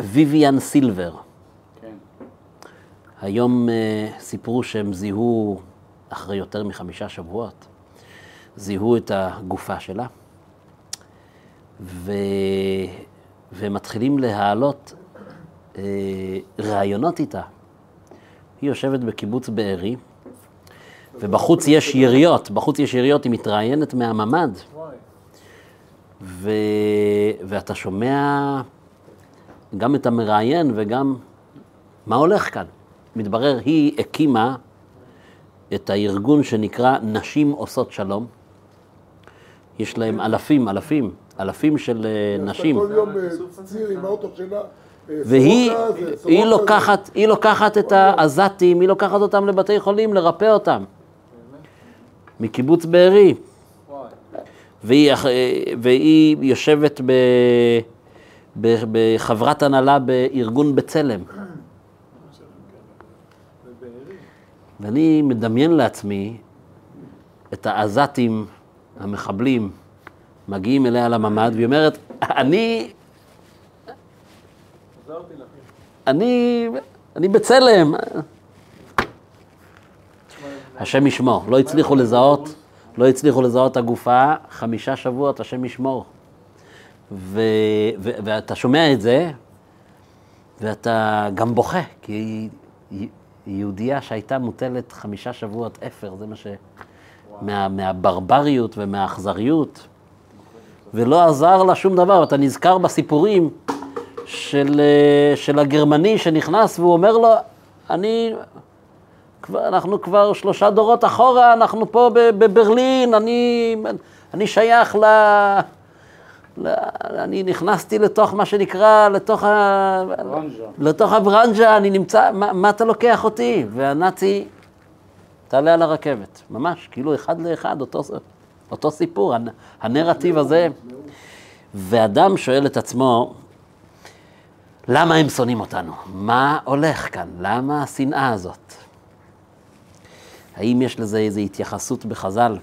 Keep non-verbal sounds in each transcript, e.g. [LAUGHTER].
ויויאן סילבר. כן. היום אה, סיפרו שהם זיהו, אחרי יותר מחמישה שבועות, זיהו את הגופה שלה, ו... ומתחילים להעלות אה, ראיונות איתה. היא יושבת בקיבוץ בארי, ובחוץ יש יריות, בחוץ יש יריות, היא מתראיינת מהממ"ד. ו... ואתה שומע גם את המראיין וגם מה הולך כאן. מתברר, היא הקימה את הארגון שנקרא נשים עושות שלום. יש להם אלפים, אלפים, אלפים של אה, נשים. כל יום אה, ציר עם האוטו שלה. אה, והיא היא לוקחת, היא לוקחת את העזתים, היא לוקחת אותם לבתי חולים לרפא אותם. מקיבוץ בארי. והיא, יושבת ב, בחברת הנהלה בארגון בצלם. ואני מדמיין לעצמי את העזתים, המחבלים, מגיעים אליה לממ"ד, והיא אומרת, אני. אני, אני בצלם. השם ישמור, לא הצליחו לזהות, לא הצליחו לזהות הגופה, חמישה שבועות, השם ישמור. ו, ו, ואתה שומע את זה, ואתה גם בוכה, כי יהודייה שהייתה מוטלת חמישה שבועות אפר, זה מה ש... מה, מהברבריות ומהאכזריות, ולא עזר לה שום דבר. אתה נזכר בסיפורים של, אה, של הגרמני שנכנס והוא אומר לו, אני, כבר, אנחנו כבר שלושה דורות אחורה, אנחנו פה בברלין, אני, אני שייך ל... ל... אני נכנסתי לתוך מה שנקרא, לתוך, ה... ברנז'ה. לתוך הברנז'ה, אני נמצא, מה, מה אתה לוקח אותי? והנאצי, תעלה על הרכבת, ממש, כאילו אחד לאחד, אותו, אותו סיפור, הנ- הנרטיב הזה. ואדם שואל את עצמו, למה הם שונאים אותנו? מה הולך כאן? למה השנאה הזאת? האם יש לזה איזו התייחסות בחז"ל?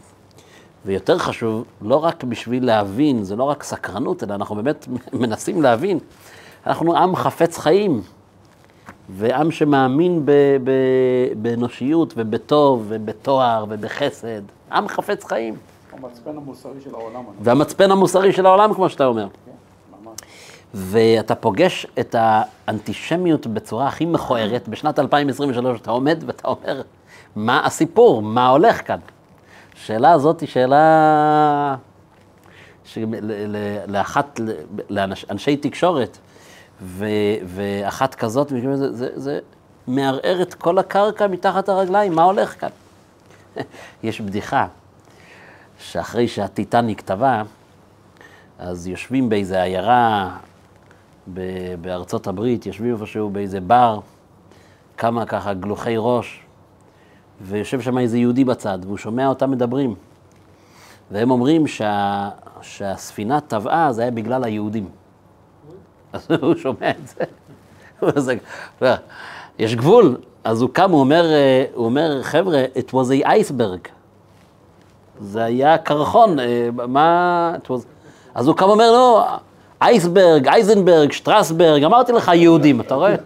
ויותר חשוב, לא רק בשביל להבין, זה לא רק סקרנות, אלא אנחנו באמת [LAUGHS] מנסים להבין. אנחנו עם חפץ חיים, ועם שמאמין באנושיות ובטוב ובתואר ובחסד. עם חפץ חיים. המצפן המוסרי של העולם. והמצפן המוסרי של העולם, כמו שאתה אומר. כן. ואתה פוגש את האנטישמיות בצורה הכי מכוערת, בשנת 2023 אתה עומד ואתה אומר, מה הסיפור? מה הולך כאן? השאלה הזאת היא שאלה שלאחת, לאנשי תקשורת, ו, ואחת כזאת, זה, זה, זה מערער את כל הקרקע מתחת הרגליים, מה הולך כאן? [LAUGHS] יש בדיחה, שאחרי שהטיטניק טבע, אז יושבים באיזה עיירה בארצות הברית, יושבים איפשהו באיזה בר, כמה ככה גלוחי ראש, ויושב שם איזה יהודי בצד, והוא שומע אותם מדברים. והם אומרים שה, שהספינה טבעה, זה היה בגלל היהודים. אז [LAUGHS] הוא שומע את זה. [LAUGHS] זה- יש גבול. אז הוא קם, הוא אומר, אה, הוא אומר, חבר'ה, it was a iceberg. זה היה קרחון, אה, מה... was... אז הוא קם ואומר, לא, אייסברג, אייזנברג, שטרסברג, אמרתי לך יהודים, אתה רואה? [LAUGHS]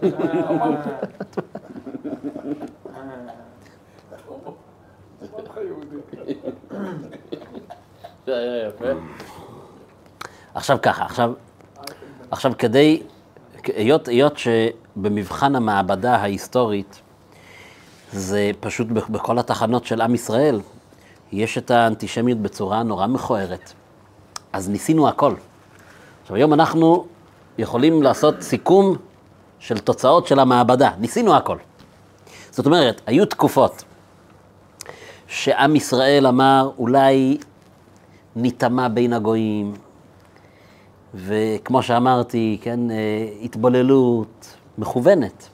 עכשיו ככה, עכשיו, עכשיו כדי, היות, היות שבמבחן המעבדה ההיסטורית, זה פשוט בכ- בכל התחנות של עם ישראל, יש את האנטישמיות בצורה נורא מכוערת. אז ניסינו הכל. עכשיו, היום אנחנו יכולים לעשות סיכום של תוצאות של המעבדה. ניסינו הכל. זאת אומרת, היו תקופות שעם ישראל אמר, אולי ניטמע בין הגויים, וכמו שאמרתי, כן, אה, התבוללות מכוונת.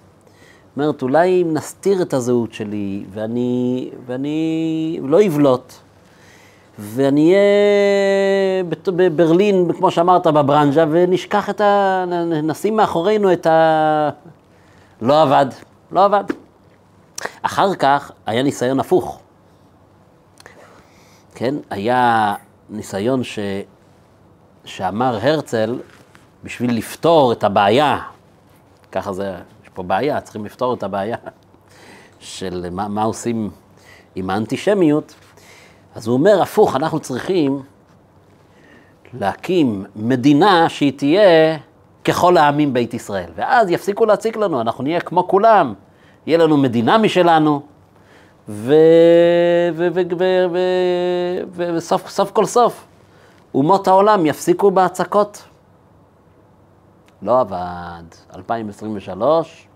אומרת, אולי אם נסתיר את הזהות שלי, ואני, ואני לא אבלוט, ואני אהיה בברלין, כמו שאמרת, בברנז'ה, ונשכח את ה... נשים מאחורינו את ה... לא עבד, לא עבד. אחר כך היה ניסיון הפוך. כן, היה ניסיון ש... שאמר הרצל, בשביל לפתור את הבעיה ככה זה, יש פה בעיה, צריכים לפתור את הבעיה של מה, מה עושים עם האנטישמיות. אז הוא אומר, הפוך, אנחנו צריכים להקים מדינה שהיא תהיה ככל העמים בית ישראל. ואז יפסיקו להציק לנו, אנחנו נהיה כמו כולם, יהיה לנו מדינה משלנו, וסוף סוף כל סוף, אומות העולם יפסיקו בהצקות. לא עבד. 2023,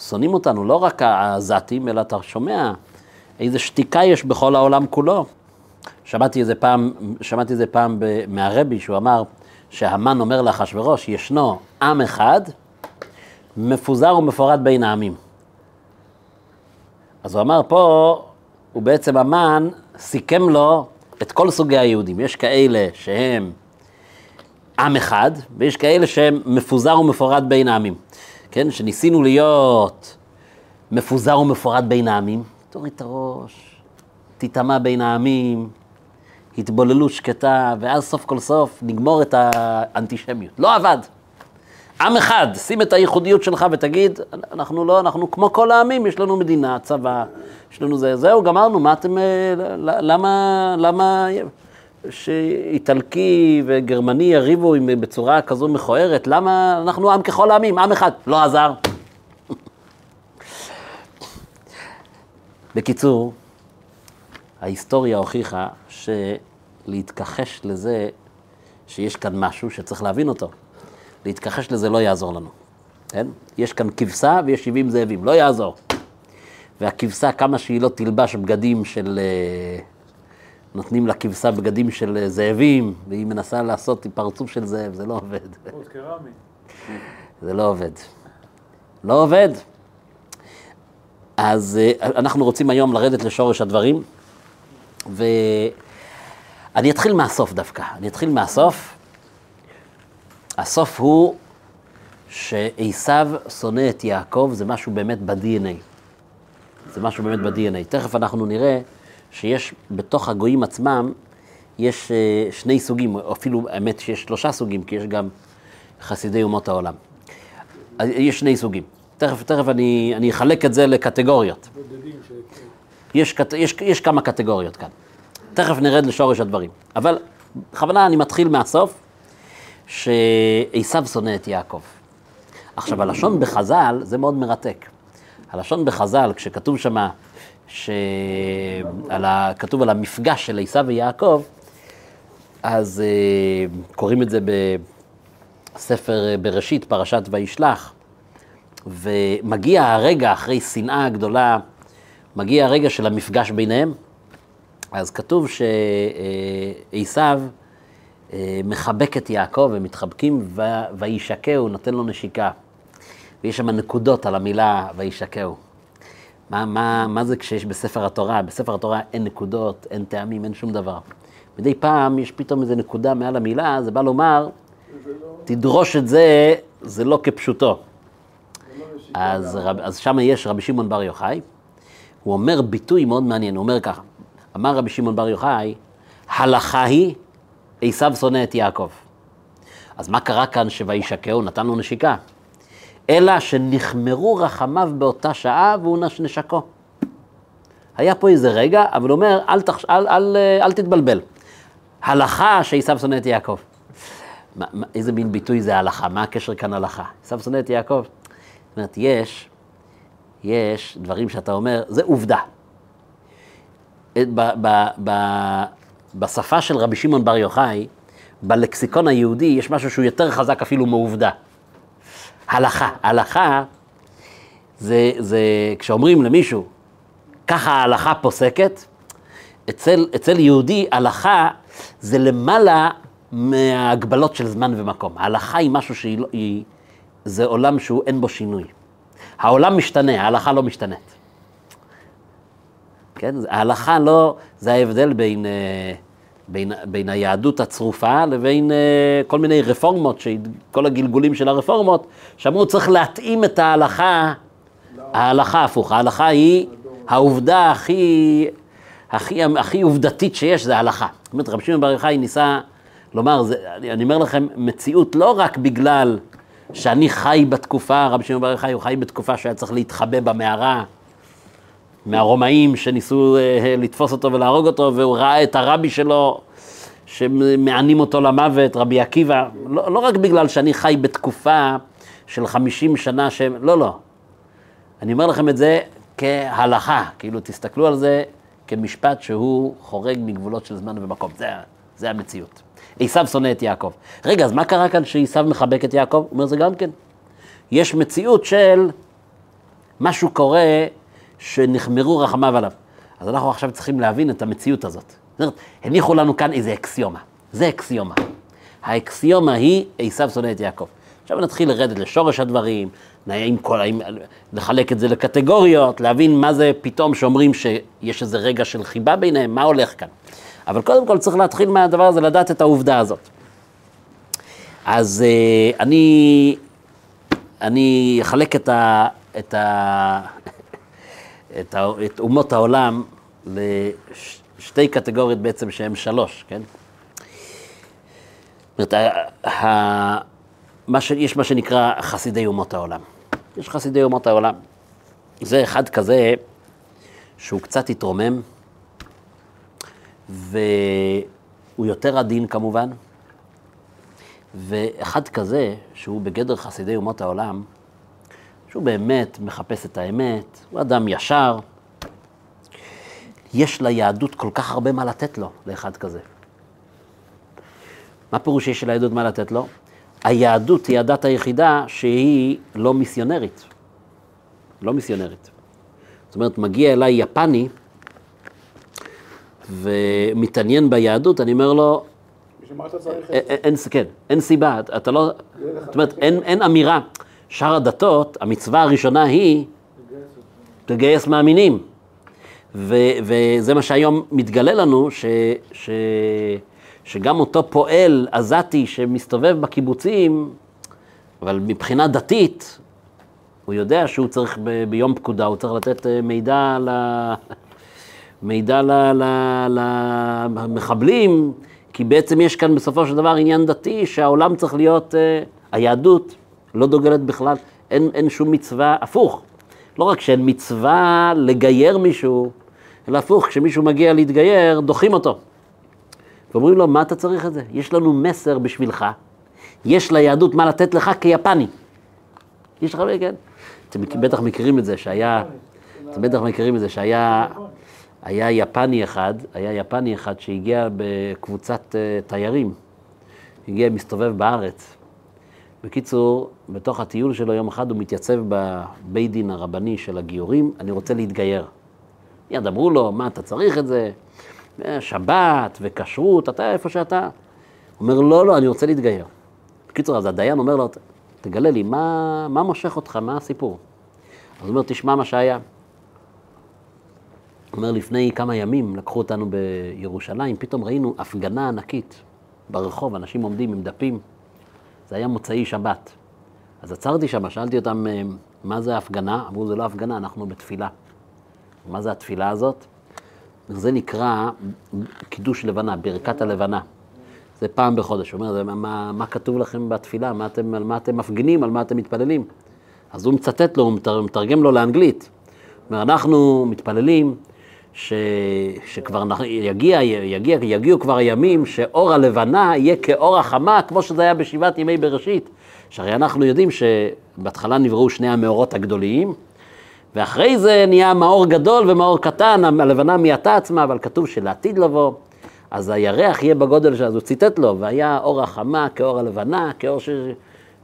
שונאים אותנו, לא רק העזתים, אלא אתה שומע איזה שתיקה יש בכל העולם כולו. שמעתי איזה פעם, שמעתי איזה פעם ב- מהרבי, שהוא אמר שהמן אומר לאחשוורוש, ישנו עם אחד מפוזר ומפורד בין העמים. אז הוא אמר פה, הוא בעצם המן סיכם לו את כל סוגי היהודים. יש כאלה שהם עם אחד, ויש כאלה שהם מפוזר ומפורד בין העמים. כן, שניסינו להיות מפוזר ומפורד בין העמים, תוריד את הראש, תיטמע בין העמים, התבוללות שקטה, ואז סוף כל סוף נגמור את האנטישמיות. לא עבד. עם אחד, שים את הייחודיות שלך ותגיד, אנחנו לא, אנחנו כמו כל העמים, יש לנו מדינה, צבא, יש לנו זה, זהו, גמרנו, מה אתם, אה, למה, למה שאיטלקי וגרמני יריבו עם, בצורה כזו מכוערת, למה אנחנו עם ככל העמים, עם אחד, לא עזר. בקיצור, ההיסטוריה הוכיחה שלהתכחש לזה שיש כאן משהו שצריך להבין אותו. להתכחש לזה לא יעזור לנו, כן? יש כאן כבשה ויש 70 זאבים, לא יעזור. והכבשה, כמה שהיא לא תלבש בגדים של... אה, נותנים לכבשה בגדים של אה, זאבים, והיא מנסה לעשות עם פרצוף של זאב, זה לא עובד. [LAUGHS] זה לא עובד. לא עובד. אז אה, אנחנו רוצים היום לרדת לשורש הדברים, ואני אתחיל מהסוף דווקא. אני אתחיל מהסוף. הסוף הוא שעשיו שונא את יעקב, זה משהו באמת ב-DNA. זה משהו באמת ב-DNA. תכף אנחנו נראה שיש בתוך הגויים עצמם, יש אה, שני סוגים, אפילו, האמת שיש שלושה סוגים, כי יש גם חסידי אומות העולם. אז יש שני סוגים. תכף, תכף אני, אני אחלק את זה לקטגוריות. יש, יש, יש כמה קטגוריות כאן. תכף נרד לשורש הדברים. אבל בכוונה אני מתחיל מהסוף, שעשיו שונא את יעקב. עכשיו, הלשון בחז"ל, זה מאוד מרתק. הלשון בחז"ל, כשכתוב שמה, שעל ה... כתוב על המפגש של עשיו ויעקב, אז uh, קוראים את זה בספר אה, בראשית, פרשת וישלח, ומגיע הרגע, אחרי שנאה גדולה, מגיע הרגע של המפגש ביניהם, אז כתוב שעשיו אה, מחבק את יעקב, הם מתחבקים, וישקהו, נותן לו נשיקה. ויש שם נקודות על המילה וישקהו. מה, מה, מה זה כשיש בספר התורה? בספר התורה אין נקודות, אין טעמים, אין שום דבר. מדי פעם יש פתאום איזה נקודה מעל המילה, זה בא לומר, תדרוש את זה, זה לא כפשוטו. אז, רב, אז שם יש רבי שמעון בר יוחאי, הוא אומר ביטוי מאוד מעניין, הוא אומר ככה, אמר רבי שמעון בר יוחאי, הלכה היא, עשיו שונא את יעקב. אז מה קרה כאן שוישקהו, נתן לו נשיקה? אלא שנחמרו רחמיו באותה שעה והוא נש- נשקו. היה פה איזה רגע, אבל הוא אומר, אל, תחש... אל, אל, אל, אל תתבלבל. הלכה שעשיו שונא את יעקב. מה, מה, איזה מין ביטוי זה הלכה? מה הקשר כאן הלכה? עשיו שונא את יעקב. זאת אומרת, יש, יש דברים שאתה אומר, זה עובדה. ב, ב, ב, בשפה של רבי שמעון בר יוחאי, בלקסיקון היהודי יש משהו שהוא יותר חזק אפילו מעובדה. הלכה. הלכה זה, זה כשאומרים למישהו, ככה ההלכה פוסקת, אצל, אצל יהודי הלכה זה למעלה מההגבלות של זמן ומקום. ההלכה היא משהו שהיא, לא- היא, זה עולם שהוא אין בו שינוי. העולם משתנה, ההלכה לא משתנית. כן? ההלכה לא, זה ההבדל בין, אה, בין, בין היהדות הצרופה לבין אה, כל מיני רפורמות, כל הגלגולים של הרפורמות, שאמרו צריך להתאים את ההלכה, ההלכה הפוך, ההלכה היא העובדה הכי, הכי, הכי עובדתית שיש, זה ההלכה. זאת אומרת, רבי שמעון בר יוחאי ניסה לומר, זה, אני, אני אומר לכם, מציאות לא רק בגלל שאני חי בתקופה, רבי שמעון בר יוחאי, הוא חי בתקופה שהיה צריך להתחבא במערה, מהרומאים שניסו אה, לתפוס אותו ולהרוג אותו, והוא ראה את הרבי שלו שמענים אותו למוות, רבי עקיבא, לא, לא רק בגלל שאני חי בתקופה של 50 שנה שהם, לא, לא. אני אומר לכם את זה כהלכה, כאילו תסתכלו על זה כמשפט שהוא חורג מגבולות של זמן ומקום, זה, זה המציאות. עשיו שונא את יעקב. רגע, אז מה קרה כאן שעשיו מחבק את יעקב? הוא אומר זה גם כן. יש מציאות של משהו קורה שנחמרו רחמיו עליו. אז אנחנו עכשיו צריכים להבין את המציאות הזאת. זאת אומרת, הניחו לנו כאן איזה אקסיומה. זה אקסיומה. האקסיומה היא עשיו שונא את יעקב. עכשיו נתחיל לרדת לשורש הדברים, עם כל, עם, לחלק את זה לקטגוריות, להבין מה זה פתאום שאומרים שיש איזה רגע של חיבה ביניהם, מה הולך כאן. אבל קודם כל צריך להתחיל מהדבר הזה, לדעת את העובדה הזאת. אז uh, אני, אני אחלק את, ה, את, ה, את, ה, את אומות העולם לשתי קטגוריות בעצם שהן שלוש, כן? זאת אומרת, יש מה שנקרא חסידי אומות העולם. יש חסידי אומות העולם. זה אחד כזה שהוא קצת התרומם, והוא יותר עדין כמובן, ואחד כזה שהוא בגדר חסידי אומות העולם, שהוא באמת מחפש את האמת, הוא אדם ישר, יש ליהדות כל כך הרבה מה לתת לו, לאחד כזה. מה פירוש שיש ליהדות מה לתת לו? היהדות היא הדת היחידה שהיא לא מיסיונרית. לא מיסיונרית. זאת אומרת, מגיע אליי יפני ומתעניין ביהדות, אני אומר לו, בשביל מה אתה צריך את אין, זה? כן, אין סיבה, אתה לא, זאת אומרת, אין אמירה. שאר הדתות, המצווה הראשונה היא לגייס מאמינים. ו, וזה מה שהיום מתגלה לנו, ש, ש, שגם אותו פועל עזתי שמסתובב בקיבוצים, אבל מבחינה דתית, הוא יודע שהוא צריך ב, ביום פקודה, הוא צריך לתת אה, מידע, ל, מידע למחבלים, כי בעצם יש כאן בסופו של דבר עניין דתי שהעולם צריך להיות, אה, היהדות לא דוגלת בכלל, אין, אין שום מצווה, הפוך. לא רק שאין מצווה לגייר מישהו, אלא הפוך, כשמישהו מגיע להתגייר, דוחים אותו. ואומרים לו, מה אתה צריך את זה? יש לנו מסר בשבילך, יש ליהדות מה לתת לך כיפני. יש לך, כן? אתם בטח מכירים את זה, שהיה, אתם בטח מכירים את זה, שהיה היה יפני אחד, היה יפני אחד שהגיע בקבוצת uh, תיירים, הגיע, מסתובב בארץ. בקיצור, בתוך הטיול שלו יום אחד הוא מתייצב בבית דין הרבני של הגיורים, אני רוצה להתגייר. מיד אמרו לו, מה אתה צריך את זה? שבת וכשרות, אתה איפה שאתה. הוא אומר, לא, לא, אני רוצה להתגייר. בקיצור, אז הדיין אומר לו, תגלה לי, מה, מה מושך אותך, מה הסיפור? אז הוא אומר, תשמע מה שהיה. הוא אומר, לפני כמה ימים לקחו אותנו בירושלים, פתאום ראינו הפגנה ענקית ברחוב, אנשים עומדים עם דפים. זה היה מוצאי שבת. אז עצרתי שם, שאלתי אותם, מה זה ההפגנה? אמרו, זה לא הפגנה, אנחנו בתפילה. מה זה התפילה הזאת? זה נקרא קידוש לבנה, ברכת הלבנה. זה פעם בחודש. הוא אומר, מה, מה כתוב לכם בתפילה? מה אתם, על מה אתם מפגינים? על מה אתם מתפללים? אז הוא מצטט לו, הוא מתרגם לו לאנגלית. הוא אומר, אנחנו מתפללים ש, שכבר יגיע, יגיע, יגיעו כבר הימים שאור הלבנה יהיה כאור החמה, כמו שזה היה בשבעת ימי בראשית. שהרי אנחנו יודעים שבהתחלה נבראו שני המאורות הגדוליים, ואחרי זה נהיה מאור גדול ומאור קטן, הלבנה מיעטה עצמה, אבל כתוב שלעתיד לבוא, אז הירח יהיה בגודל של... אז הוא ציטט לו, והיה אור החמה כאור הלבנה, כאור ש...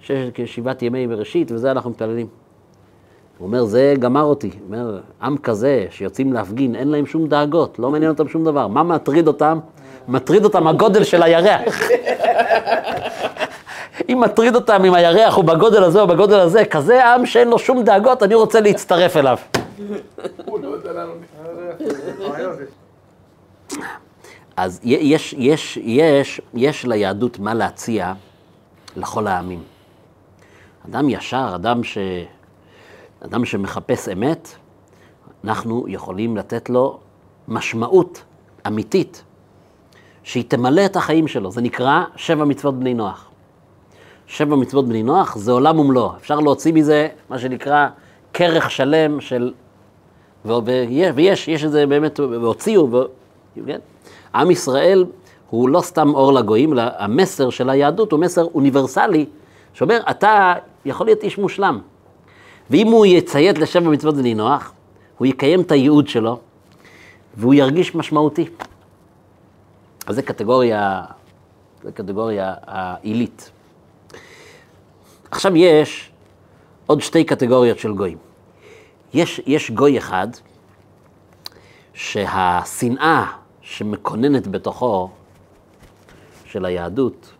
ש... כשבעת ימי בראשית, וזה אנחנו מתפללים. הוא אומר, זה גמר אותי. הוא אומר, עם כזה שיוצאים להפגין, אין להם שום דאגות, לא מעניין אותם שום דבר. מה מטריד אותם? מטריד אותם הגודל של הירח. [LAUGHS] אם מטריד אותם אם הירח הוא בגודל הזה או בגודל הזה, כזה עם שאין לו שום דאגות, אני רוצה להצטרף אליו. [LAUGHS] אז יש, יש, יש, יש ליהדות מה להציע לכל העמים. אדם ישר, אדם, ש, אדם שמחפש אמת, אנחנו יכולים לתת לו משמעות אמיתית, שהיא תמלא את החיים שלו. זה נקרא שבע מצוות בני נוח. שבע מצוות בני נוח זה עולם ומלואו. אפשר להוציא מזה מה שנקרא כרך שלם של... ו- ויש, יש את זה באמת, והוציאו, ו... כן? עם ישראל הוא לא סתם אור לגויים, אלא המסר של היהדות הוא מסר אוניברסלי, שאומר, אתה יכול להיות איש מושלם. ואם הוא יציית לשבע מצוות בני נוח, הוא יקיים את הייעוד שלו, והוא ירגיש משמעותי. אז זה קטגוריה, זה קטגוריה העילית. עכשיו יש עוד שתי קטגוריות של גויים. יש, יש גוי אחד שהשנאה שמקוננת בתוכו של היהדות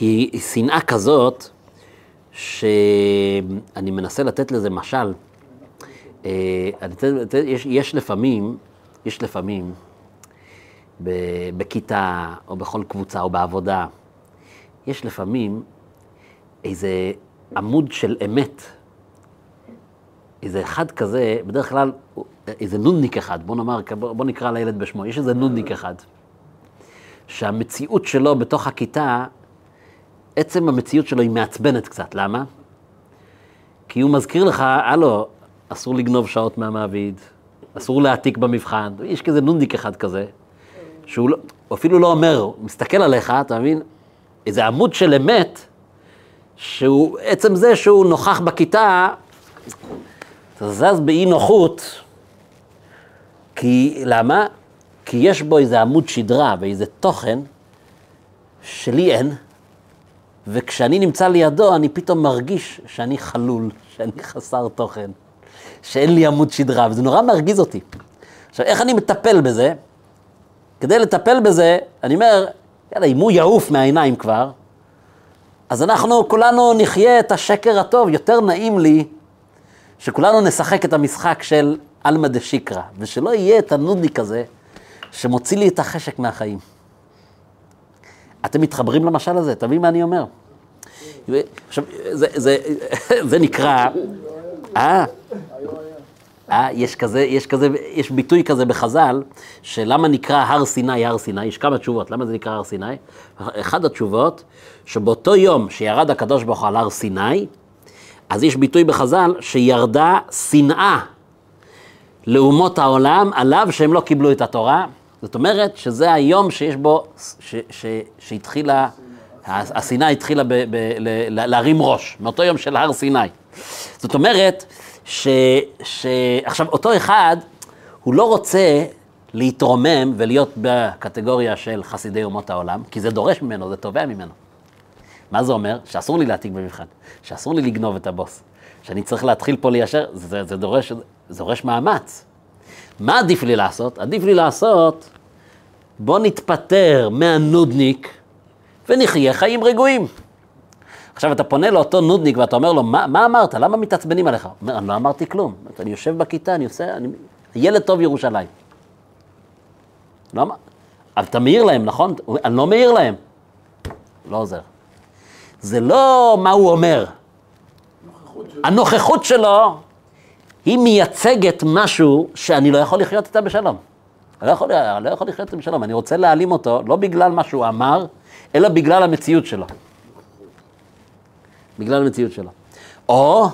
היא שנאה כזאת שאני מנסה לתת לזה משל. אה, יש, יש לפעמים, יש לפעמים בכיתה או בכל קבוצה או בעבודה, יש לפעמים איזה עמוד של אמת, איזה אחד כזה, בדרך כלל איזה נודניק אחד, בוא נאמר, בוא נקרא לילד בשמו, יש איזה נודניק אחד, שהמציאות שלו בתוך הכיתה, עצם המציאות שלו היא מעצבנת קצת, למה? כי הוא מזכיר לך, הלו, אסור לגנוב שעות מהמעביד, אסור להעתיק במבחן, יש כזה נודניק אחד כזה, שהוא לא, אפילו לא אומר, הוא מסתכל עליך, אתה מבין? איזה עמוד של אמת, שהוא, עצם זה שהוא נוכח בכיתה, אתה זז באי נוחות, כי, למה? כי יש בו איזה עמוד שדרה ואיזה תוכן שלי אין, וכשאני נמצא לידו, אני פתאום מרגיש שאני חלול, שאני חסר תוכן, שאין לי עמוד שדרה, וזה נורא מרגיז אותי. עכשיו, איך אני מטפל בזה? כדי לטפל בזה, אני אומר, יאללה, אם הוא יעוף מהעיניים כבר, אז אנחנו כולנו נחיה את השקר הטוב, יותר נעים לי שכולנו נשחק את המשחק של עלמא דשיקרא, ושלא יהיה את הנודניק הזה שמוציא לי את החשק מהחיים. אתם מתחברים למשל הזה, אתה מבין מה אני אומר? עכשיו, זה, זה, זה נקרא, אה? אה, יש כזה, יש כזה, יש ביטוי כזה בחז"ל, שלמה נקרא הר סיני הר סיני, יש כמה תשובות, למה זה נקרא הר סיני? אחת התשובות, שבאותו יום שירד הקדוש ברוך הוא על הר סיני, אז יש ביטוי בחז"ל שירדה שנאה לאומות העולם עליו שהם לא קיבלו את התורה. זאת אומרת שזה היום שיש בו, שהתחילה, השנאה התחילה ב, ב, ל, להרים ראש, מאותו יום של הר סיני. זאת אומרת, ש, ש... עכשיו, אותו אחד, הוא לא רוצה להתרומם ולהיות בקטגוריה של חסידי אומות העולם, כי זה דורש ממנו, זה תובע ממנו. מה זה אומר? שאסור לי להעתיק במבחן, שאסור לי לגנוב את הבוס, שאני צריך להתחיל פה ליישר, זה, זה, דורש, זה דורש מאמץ. מה עדיף לי לעשות? עדיף לי לעשות, בוא נתפטר מהנודניק ונחיה חיים רגועים. עכשיו אתה פונה לאותו נודניק ואתה אומר לו, מה, מה אמרת? למה מתעצבנים עליך? הוא אומר, אני לא אמרתי כלום. אני יושב בכיתה, אני עושה, אני... ילד טוב ירושלים. לא. אבל אתה מעיר להם, נכון? אני לא מעיר להם. לא עוזר. זה לא מה הוא אומר. הנוכחות שלו, היא מייצגת משהו שאני לא יכול לחיות איתה בשלום. אני לא יכול, אני לא יכול לחיות איתה בשלום. אני רוצה להעלים אותו, לא בגלל מה שהוא אמר, אלא בגלל המציאות שלו. בגלל המציאות שלו. או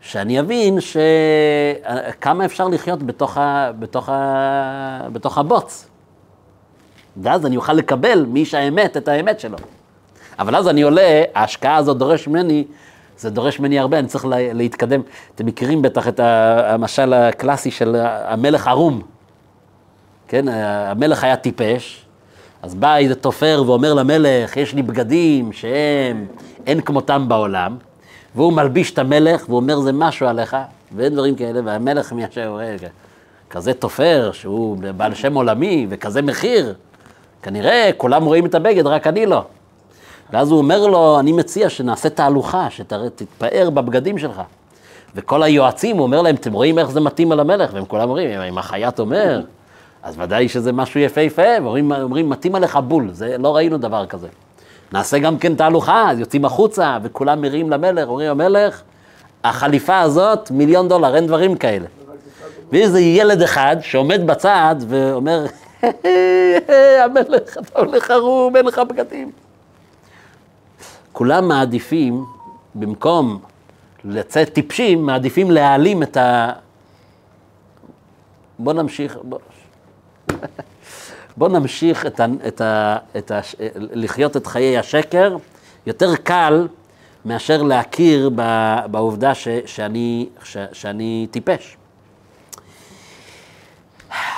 שאני אבין שכמה אפשר לחיות בתוך, ה... בתוך, ה... בתוך הבוץ. ואז אני אוכל לקבל מאיש האמת את האמת שלו. אבל אז אני עולה, ההשקעה הזאת דורש ממני, זה דורש ממני הרבה, אני צריך לה, להתקדם. אתם מכירים בטח את המשל הקלאסי של המלך ערום. כן, המלך היה טיפש, אז בא איזה תופר ואומר למלך, יש לי בגדים שהם, אין כמותם בעולם, והוא מלביש את המלך והוא אומר, זה משהו עליך, ואין דברים כאלה, והמלך מיישר, רגע, כזה תופר שהוא בעל שם עולמי וכזה מחיר, כנראה כולם רואים את הבגד, רק אני לא. ואז הוא אומר לו, אני מציע שנעשה תהלוכה, שתתפאר בבגדים שלך. וכל היועצים, הוא אומר להם, אתם רואים איך זה מתאים על המלך? והם כולם אומרים, אם החייט אומר, אז ודאי שזה משהו יפהפה, ואומרים, אומרים, מתאים עליך בול, זה, לא ראינו דבר כזה. נעשה גם כן תהלוכה, אז יוצאים החוצה, וכולם מריעים למלך, אומרים, המלך, החליפה הזאת, מיליון דולר, אין דברים כאלה. ואיזה ילד אחד שעומד בצד ואומר, המלך, אתה הולך ערום, אין לך בגדים. כולם מעדיפים, במקום לצאת טיפשים, מעדיפים להעלים את ה... בוא נמשיך, בוא, בוא נמשיך את ה, את ה, את ה, לחיות את חיי השקר. יותר קל מאשר להכיר ב, בעובדה ש, שאני, ש, שאני טיפש.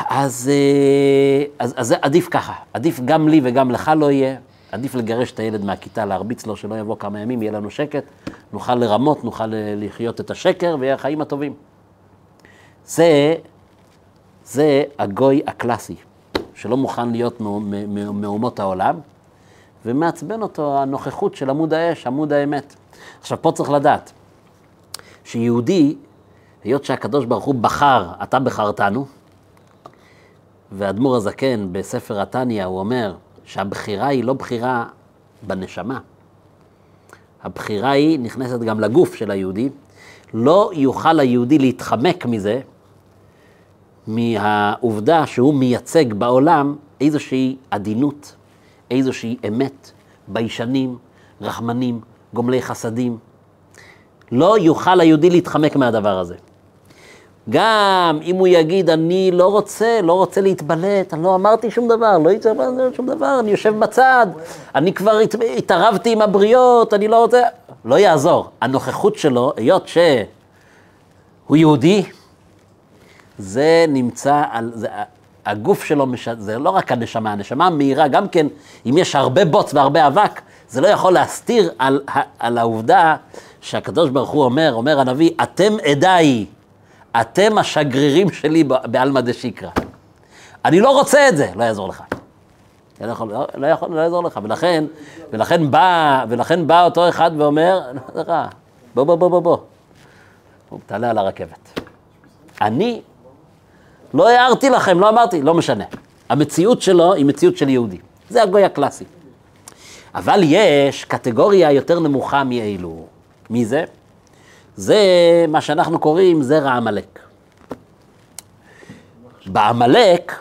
אז, אה, אז, אז עדיף ככה, עדיף גם לי וגם לך לא יהיה, עדיף לגרש את הילד מהכיתה, להרביץ לו, שלא יבוא כמה ימים, יהיה לנו שקט, נוכל לרמות, נוכל לחיות את השקר ויהיה החיים הטובים. זה, זה הגוי הקלאסי, שלא מוכן להיות מאומות העולם, ומעצבן אותו הנוכחות של עמוד האש, עמוד האמת. עכשיו, פה צריך לדעת שיהודי, היות שהקדוש ברוך הוא בחר, אתה בחרתנו, ואדמו"ר הזקן בספר התניא, הוא אומר שהבחירה היא לא בחירה בנשמה. הבחירה היא נכנסת גם לגוף של היהודי. לא יוכל היהודי להתחמק מזה, מהעובדה שהוא מייצג בעולם איזושהי עדינות, איזושהי אמת, ביישנים, רחמנים, גומלי חסדים. לא יוכל היהודי להתחמק מהדבר הזה. גם אם הוא יגיד, אני לא רוצה, לא רוצה להתבלט, אני לא אמרתי שום דבר, לא התערבתי שום דבר, אני יושב בצד, אני כבר התערבתי עם הבריות, אני לא רוצה... לא יעזור. הנוכחות שלו, היות שהוא יהודי, זה נמצא על... זה, הגוף שלו, מש... זה לא רק הנשמה, הנשמה מהירה, גם כן, אם יש הרבה בוץ והרבה אבק, זה לא יכול להסתיר על, על העובדה שהקדוש ברוך הוא אומר, אומר הנביא, אתם עדיי. אתם השגרירים שלי בעלמא דשיקרא. אני לא רוצה את זה, לא יעזור לך. לא יכול, לא, לא יכול, לא יעזור לך. ולכן, ולכן בא, ולכן בא אותו אחד ואומר, בוא, בוא, בוא, בוא, בוא. הוא תעלה על הרכבת. אני לא הערתי לכם, לא אמרתי, לא משנה. המציאות שלו היא מציאות של יהודי. זה הגוי הקלאסי. אבל יש קטגוריה יותר נמוכה מאלו. מי זה? זה מה שאנחנו קוראים זרע עמלק. בעמלק,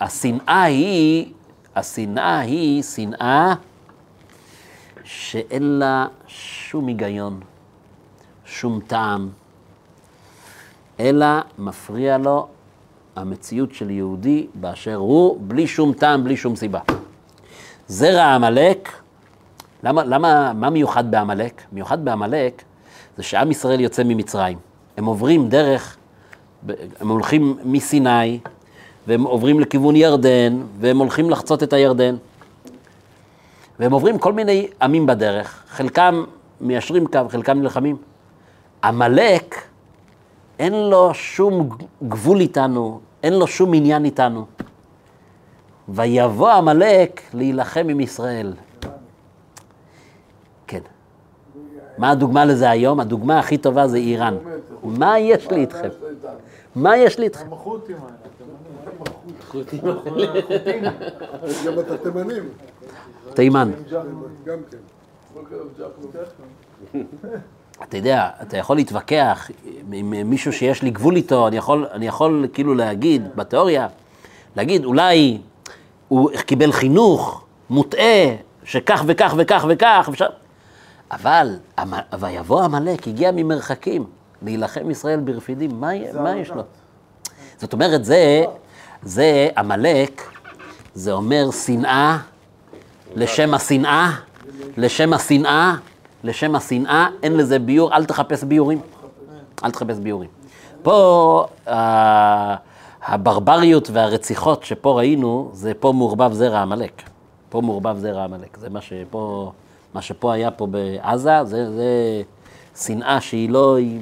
השנאה היא, השנאה היא שנאה שאין לה שום היגיון, שום טעם, אלא מפריע לו המציאות של יהודי באשר הוא, בלי שום טעם, בלי שום סיבה. זרע עמלק למה, למה, מה מיוחד בעמלק? מיוחד בעמלק זה שעם ישראל יוצא ממצרים. הם עוברים דרך, הם הולכים מסיני, והם עוברים לכיוון ירדן, והם הולכים לחצות את הירדן. והם עוברים כל מיני עמים בדרך, חלקם מיישרים קו, חלקם נלחמים. עמלק, אין לו שום גבול איתנו, אין לו שום עניין איתנו. ויבוא עמלק להילחם עם ישראל. מה הדוגמה לזה היום? הדוגמה הכי טובה זה איראן. מה יש לי איתכם? מה יש לי איתכם? החות'ים גם את התימנים. תימן. גם כן. אתה יודע, אתה יכול להתווכח עם מישהו שיש לי גבול איתו, אני יכול, אני יכול כאילו להגיד, בתיאוריה, להגיד, אולי הוא קיבל חינוך מוטעה, שכך וכך וכך וכך, אפשר... אבל, ויבוא עמלק, הגיע ממרחקים, להילחם ישראל ברפידים, מה, מה יש לו? זאת אומרת, זה, זה עמלק, זה אומר שנאה לשם השנאה, לשם השנאה, לשם השנאה, אין לזה ביור, אל תחפש ביורים. אל תחפש ביורים. פה הברבריות והרציחות שפה ראינו, זה פה מעורבב זרע עמלק. פה מעורבב זרע עמלק, זה מה שפה... מה שפה היה פה בעזה, זה, זה שנאה שהיא לא... היא...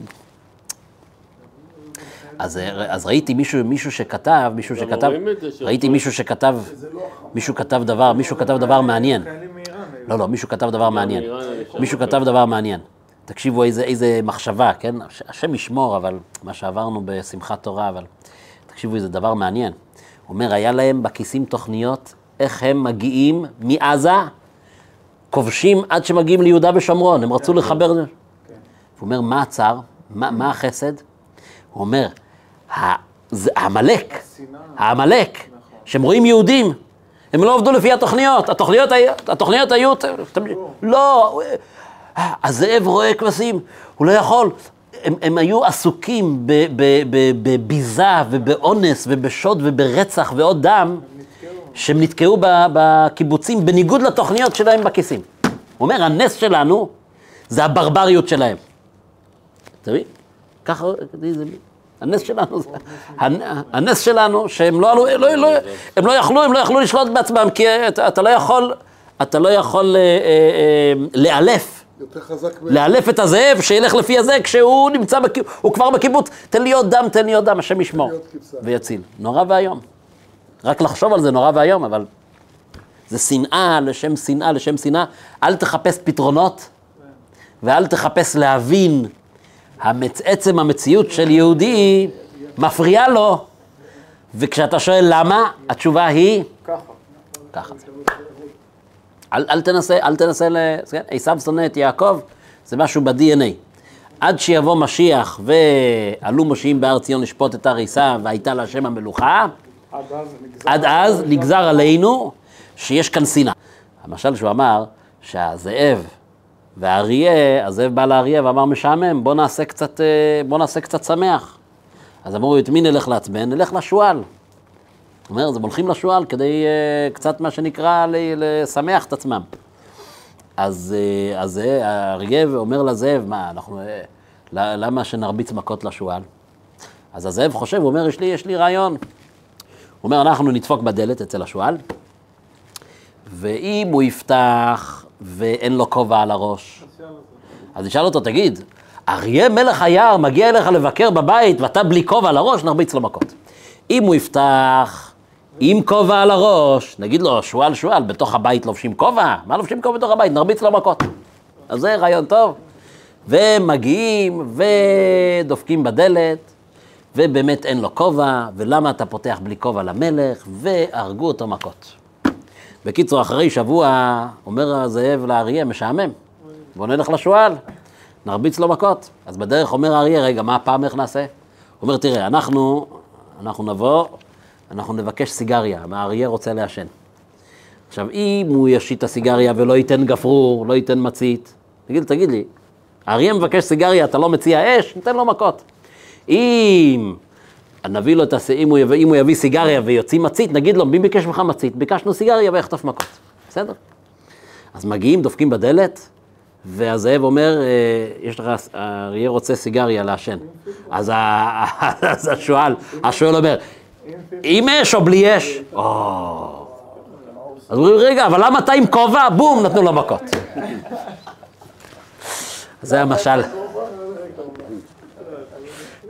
אז, אז ראיתי מישהו, מישהו שכתב, מישהו שכתב, ראיתי מישהו שכתב, מישהו כתב דבר, מישהו כתב דבר מעניין. לא, לא, מישהו כתב דבר מעניין. מישהו כתב דבר מעניין. תקשיבו איזה, איזה מחשבה, כן? השם ישמור, אבל מה שעברנו בשמחת תורה, אבל תקשיבו איזה דבר מעניין. הוא אומר, היה להם בכיסים תוכניות איך הם מגיעים מעזה כובשים עד שמגיעים ליהודה ושומרון, הם רצו לחבר... הוא אומר, מה הצער? מה החסד? הוא אומר, העמלק, העמלק, שהם רואים יהודים, הם לא עבדו לפי התוכניות, התוכניות, היו- התוכניות היו... לא, הזאב רואה כבשים, הוא לא יכול. הם, הם היו עסוקים בביזה ובאונס ובשוד וברצח ועוד דם, שהם נתקעו בקיבוצים בניגוד לתוכניות שלהם בכיסים. הוא אומר, הנס שלנו זה הברבריות שלהם. אתה מבין? ככה, הנס שלנו, זה, הנ- הנס שלנו, שהם לא, עלו, לא, לא, הם לא יכלו, הם לא יכלו לשלוט בעצמם, כי אתה, לא יכול, אתה לא יכול אה, אה, אה, לאלף. לאלף את הזאב, שילך לפי הזה, כשהוא נמצא. הוא כבר בקיבוץ, תן לי עוד דם, תן לי עוד דם, השם ישמור. ויציל. נורא ואיום. רק לחשוב על זה נורא ואיום, אבל זה שנאה לשם שנאה לשם שנאה. אל תחפש פתרונות, ואל תחפש להבין. המצ... עצם המציאות של יהודי מפריעה לו, וכשאתה שואל למה, התשובה היא, ככה. ככה. אל, אל תנסה, אל תנסה, ל... עשיו שונא את יעקב, זה משהו ב-DNA. עד שיבוא משיח ועלו משיעים בהר ציון לשפוט את הר עשיו והייתה להשם המלוכה, עד אז נגזר. עד אז נגזר עלינו שיש כאן שנאה. המשל שהוא אמר שהזאב והאריה, הזאב בא לאריה ואמר משעמם, בוא נעשה קצת, אה, בוא נעשה קצת שמח. אז אמרו, את מי נלך לעצבן? נלך לשועל. הוא אומר, אז הם הולכים לשועל כדי אה, קצת, מה שנקרא, לשמח את עצמם. אז, אה, אז האריה אומר לזאב, מה, אנחנו, למה שנרביץ מכות לשועל? אז הזאב חושב, הוא אומר, יש לי, יש לי רעיון. הוא אומר, אנחנו נדפוק בדלת אצל השועל, ואם הוא יפתח ואין לו כובע על הראש, אז ישאל אותו, תגיד, אריה מלך היער מגיע אליך לבקר בבית ואתה בלי כובע על הראש, נרביץ לו מכות. אם הוא יפתח עם כובע על הראש, נגיד לו, שועל שועל, בתוך הבית לובשים כובע? מה לובשים כובע בתוך הבית? נרביץ לו מכות. אז זה רעיון טוב. ומגיעים ודופקים בדלת, ובאמת אין לו כובע, ולמה אתה פותח בלי כובע למלך, והרגו אותו מכות. בקיצור, אחרי שבוע, אומר הזאב לאריה, משעמם, בוא נלך לשועל, נרביץ לו מכות. אז בדרך אומר האריה, רגע, מה הפעם, איך נעשה? הוא אומר, תראה, אנחנו, אנחנו נבוא, אנחנו נבקש סיגריה, והאריה רוצה לעשן. עכשיו, אם הוא ישית את הסיגריה ולא ייתן גפרור, לא ייתן מצית, תגיד, תגיד לי, האריה מבקש סיגריה, אתה לא מציע אש? ניתן לו מכות. אם נביא לו את הס... אם הוא, יביא, אם הוא יביא סיגריה ויוציא מצית, נגיד לו, מי ביקש ממך מצית? ביקשנו סיגריה ויחטוף מכות. בסדר. אז מגיעים, דופקים בדלת, והזאב אומר, אה, יש לך, האריה רוצה סיגריה לעשן. אז, ה... [LAUGHS] אז השועל, השועל אומר, עם אש או בלי אש? אז אומרים, רגע, אבל למה אתה עם כובע? בום, נתנו לו מכות. [LAUGHS] זה המשל.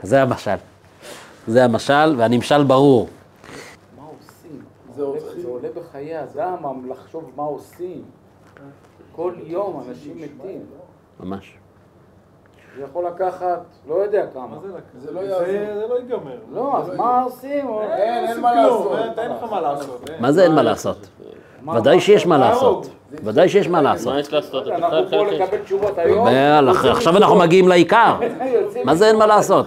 זה המשל. זה המשל, והנמשל ברור. מה עושים? זה עולה- זה עולה בחיי אדם, לחשוב מה עושים. כל יום אנשים מתים. ממש. זה יכול לקחת, לא יודע כמה. זה לא. זה לא ייגמר. לא, אז מה עושים? אין, אין מה לעשות. אין לך מה לעשות. מה זה אין מה לעשות? ודאי שיש מה לעשות. ודאי שיש מה לעשות. מה יש לעשות? אנחנו פה. לקבל תשובות היום. עכשיו אנחנו מגיעים לעיקר. [LAUGHS] מה זה אין מה לעשות?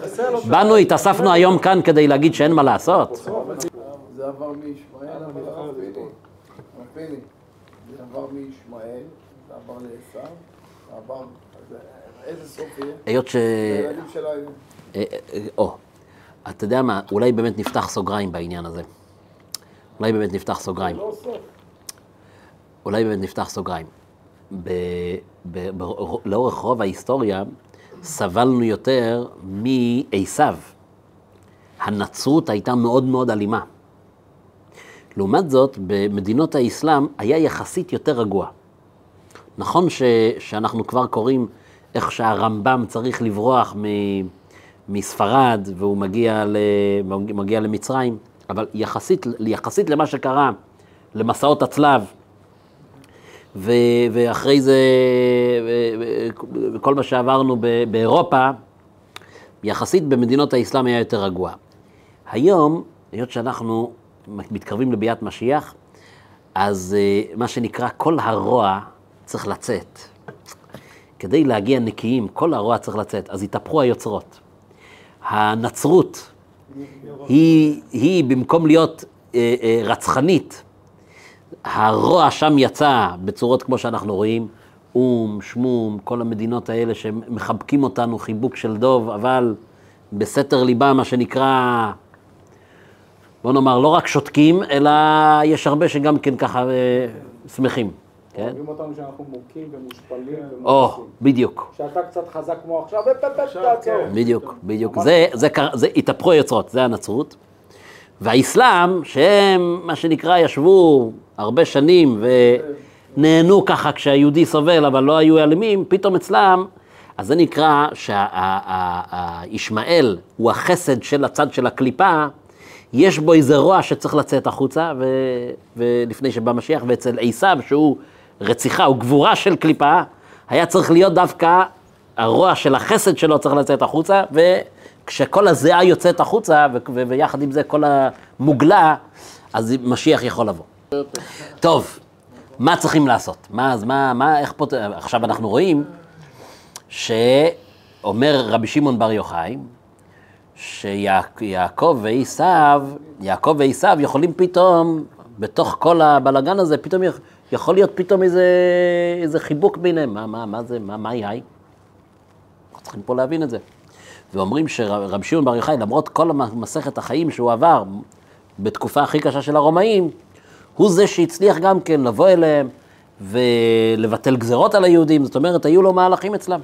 באנו, התאספנו היום כאן כדי להגיד שאין מה לעשות. זה עבר מישמעאל, זה עבר מישמעאל, זה עבר לעשו, זה עבר, איזה סוף יהיה? היות ש... היו. אה, אה, או, אתה יודע מה, אולי באמת נפתח סוגריים בעניין הזה. אולי באמת נפתח סוגריים. אולי באמת נפתח סוגריים. ב, ב, ב, לאורך רוב ההיסטוריה סבלנו יותר מעשיו. הנצרות הייתה מאוד מאוד אלימה. לעומת זאת, במדינות האסלאם היה יחסית יותר רגוע. נכון ש, שאנחנו כבר קוראים איך שהרמב"ם צריך לברוח מ, מספרד והוא מגיע, ל, מגיע למצרים, אבל יחסית, יחסית למה שקרה, למסעות הצלב, ו, ואחרי זה, וכל מה שעברנו באירופה, יחסית במדינות האסלאם היה יותר רגוע. היום, היות שאנחנו מתקרבים לביאת משיח, אז אה, מה שנקרא, כל הרוע צריך לצאת. כדי להגיע נקיים, כל הרוע צריך לצאת, אז התהפכו היוצרות. הנצרות היא, היא במקום להיות אה, אה, רצחנית הרוע שם יצא בצורות כמו שאנחנו רואים, או"ם, שמום, כל המדינות האלה שמחבקים אותנו חיבוק של דוב, אבל בסתר ליבם, מה שנקרא, בוא נאמר, לא רק שותקים, אלא יש הרבה שגם כן ככה אה, שמחים. כן? אוהבים אותנו שאנחנו מוכים ומושפלים או, ומנסים. בדיוק, שאתה קצת חזק כמו עכשיו, ופפפ, תעצור. בדיוק, בדיוק. זה, זה, קר- זה התהפכו היוצרות, זה הנצרות. והאסלאם, שהם, מה שנקרא, ישבו הרבה שנים ונהנו ככה כשהיהודי סובל, אבל לא היו אלימים, פתאום אצלם, אז זה נקרא שישמעאל הוא החסד של הצד של הקליפה, יש בו איזה רוע שצריך לצאת החוצה, ו, ולפני שבא משיח, ואצל עשיו, שהוא רציחה, הוא גבורה של קליפה, היה צריך להיות דווקא הרוע של החסד שלו צריך לצאת החוצה, וכשכל הזיעה יוצאת החוצה, ויחד עם זה כל המוגלה, אז משיח יכול לבוא. טוב, מה צריכים לעשות? מה, אז מה, מה, איך פה, עכשיו אנחנו רואים שאומר רבי שמעון בר יוחאי, שיעקב ועשיו, יעקב ועשיו יכולים פתאום, בתוך כל הבלגן הזה, פתאום יכ- יכול להיות פתאום איזה, איזה חיבוק ביניהם. מה, מה, מה זה, מה, מה? אנחנו צריכים פה להבין את זה. ואומרים שרבי שמעון בר יוחאי, למרות כל מסכת החיים שהוא עבר בתקופה הכי קשה של הרומאים, הוא זה שהצליח גם כן לבוא אליהם ולבטל גזרות על היהודים, זאת אומרת, היו לו מהלכים אצלם.